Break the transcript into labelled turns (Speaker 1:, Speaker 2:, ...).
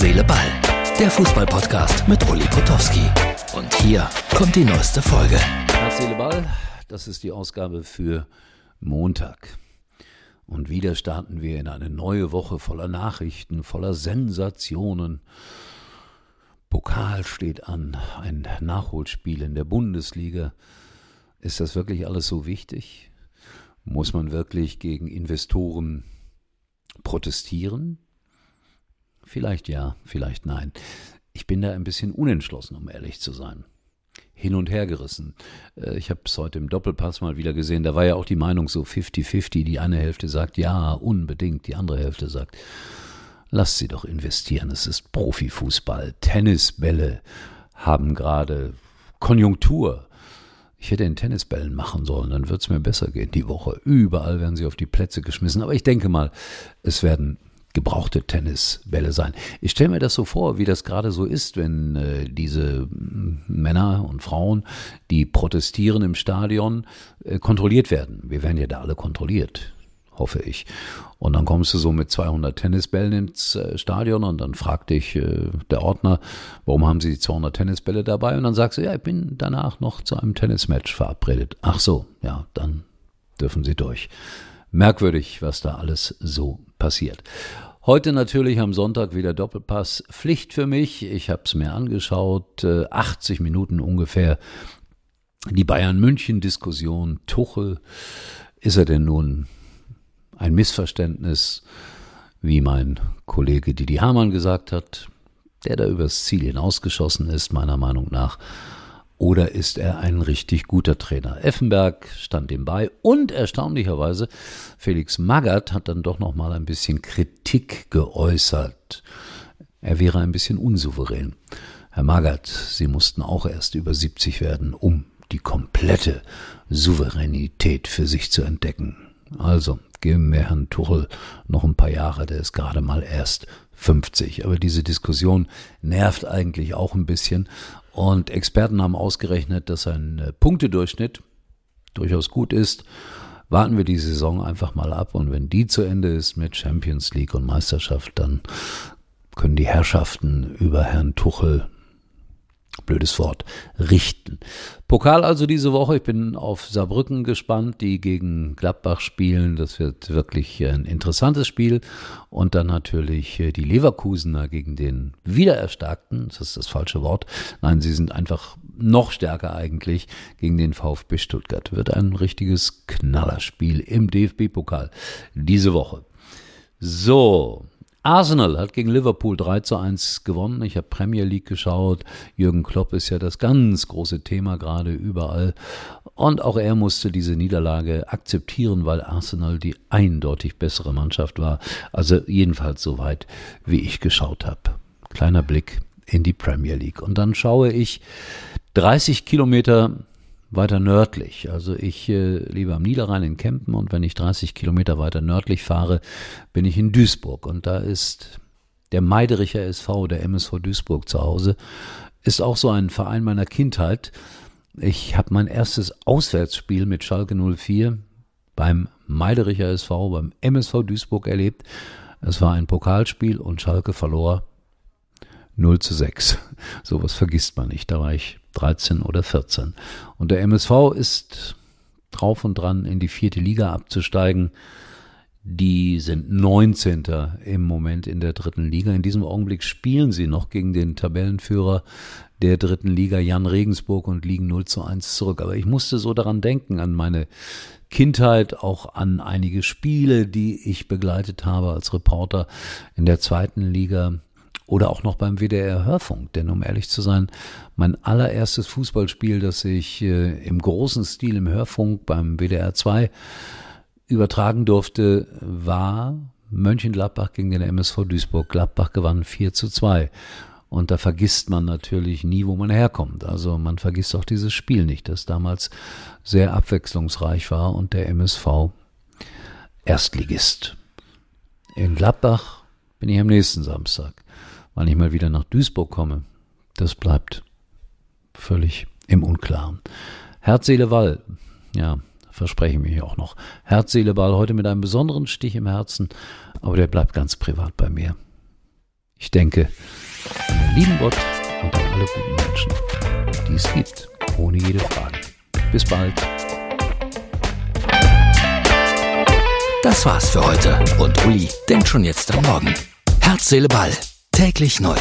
Speaker 1: Seele, Ball. Der Fußballpodcast mit Uli Potowski. Und hier kommt die neueste Folge.
Speaker 2: Herz, Seele, Ball. Das ist die Ausgabe für Montag. Und wieder starten wir in eine neue Woche voller Nachrichten, voller Sensationen. Pokal steht an, ein Nachholspiel in der Bundesliga. Ist das wirklich alles so wichtig? Muss man wirklich gegen Investoren protestieren? Vielleicht ja, vielleicht nein. Ich bin da ein bisschen unentschlossen, um ehrlich zu sein. Hin und her gerissen. Äh, ich habe es heute im Doppelpass mal wieder gesehen. Da war ja auch die Meinung so 50-50. Die eine Hälfte sagt ja, unbedingt. Die andere Hälfte sagt, lass sie doch investieren. Es ist Profifußball. Tennisbälle haben gerade Konjunktur. Ich hätte in Tennisbällen machen sollen, dann wird es mir besser gehen die Woche. Überall werden sie auf die Plätze geschmissen. Aber ich denke mal, es werden gebrauchte Tennisbälle sein. Ich stelle mir das so vor, wie das gerade so ist, wenn äh, diese Männer und Frauen, die protestieren im Stadion, äh, kontrolliert werden. Wir werden ja da alle kontrolliert, hoffe ich. Und dann kommst du so mit 200 Tennisbällen ins äh, Stadion und dann fragt dich äh, der Ordner, warum haben Sie 200 Tennisbälle dabei? Und dann sagst du, ja, ich bin danach noch zu einem Tennismatch verabredet. Ach so, ja, dann dürfen Sie durch merkwürdig, was da alles so passiert. Heute natürlich am Sonntag wieder Doppelpass. Pflicht für mich. Ich habe es mir angeschaut. 80 äh, Minuten ungefähr. Die Bayern-München-Diskussion. Tuchel. Ist er denn nun ein Missverständnis, wie mein Kollege Didi Hamann gesagt hat, der da übers Ziel hinausgeschossen ist, meiner Meinung nach. Oder ist er ein richtig guter Trainer? Effenberg stand ihm bei und erstaunlicherweise Felix Magath hat dann doch noch mal ein bisschen Kritik geäußert. Er wäre ein bisschen unsouverän. Herr Magath, Sie mussten auch erst über 70 werden, um die komplette Souveränität für sich zu entdecken. Also geben wir Herrn Tuchel noch ein paar Jahre, der ist gerade mal erst 50. Aber diese Diskussion nervt eigentlich auch ein bisschen. Und Experten haben ausgerechnet, dass ein äh, Punktedurchschnitt durchaus gut ist. Warten wir die Saison einfach mal ab und wenn die zu Ende ist mit Champions League und Meisterschaft, dann können die Herrschaften über Herrn Tuchel blödes Wort, richten. Pokal also diese Woche. Ich bin auf Saarbrücken gespannt, die gegen Gladbach spielen. Das wird wirklich ein interessantes Spiel. Und dann natürlich äh, die Leverkusener gegen den Wiedererstarkten. Das ist das falsche Wort. Nein, sie sind einfach noch stärker eigentlich gegen den VfB Stuttgart. Wird ein richtiges Knallerspiel im DFB-Pokal diese Woche. So, Arsenal hat gegen Liverpool 3 zu 1 gewonnen. Ich habe Premier League geschaut. Jürgen Klopp ist ja das ganz große Thema gerade überall. Und auch er musste diese Niederlage akzeptieren, weil Arsenal die eindeutig bessere Mannschaft war. Also jedenfalls so weit, wie ich geschaut habe. Kleiner Blick in die Premier League. Und dann schaue ich 30 Kilometer weiter nördlich. Also ich äh, lebe am Niederrhein in Kempen und wenn ich 30 Kilometer weiter nördlich fahre, bin ich in Duisburg und da ist der Meidericher SV, der MSV Duisburg zu Hause, ist auch so ein Verein meiner Kindheit. Ich habe mein erstes Auswärtsspiel mit Schalke 04 beim Meidericher SV, beim MSV Duisburg erlebt. Es war ein Pokalspiel und Schalke verlor 0 zu 6. Sowas vergisst man nicht. Da war ich 13 oder 14. Und der MSV ist drauf und dran, in die vierte Liga abzusteigen. Die sind 19. im Moment in der dritten Liga. In diesem Augenblick spielen sie noch gegen den Tabellenführer der dritten Liga, Jan Regensburg, und liegen 0 zu 1 zurück. Aber ich musste so daran denken, an meine Kindheit, auch an einige Spiele, die ich begleitet habe als Reporter in der zweiten Liga oder auch noch beim WDR Hörfunk. Denn um ehrlich zu sein, mein allererstes Fußballspiel, das ich äh, im großen Stil im Hörfunk beim WDR 2 übertragen durfte, war Mönchengladbach gegen den MSV Duisburg. Gladbach gewann 4 zu 2. Und da vergisst man natürlich nie, wo man herkommt. Also man vergisst auch dieses Spiel nicht, das damals sehr abwechslungsreich war und der MSV Erstligist. In Gladbach bin ich am nächsten Samstag wann ich mal wieder nach Duisburg komme, das bleibt völlig im Unklaren. Herz, Seele, Wall. Ja, verspreche ich mich auch noch. Herz, Seele, Ball heute mit einem besonderen Stich im Herzen, aber der bleibt ganz privat bei mir. Ich denke an den lieben Gott und an alle guten Menschen, die es gibt, ohne jede Frage. Bis bald.
Speaker 1: Das war's für heute und Uli denkt schon jetzt an morgen. Herz, Seele, Ball Täglich neu.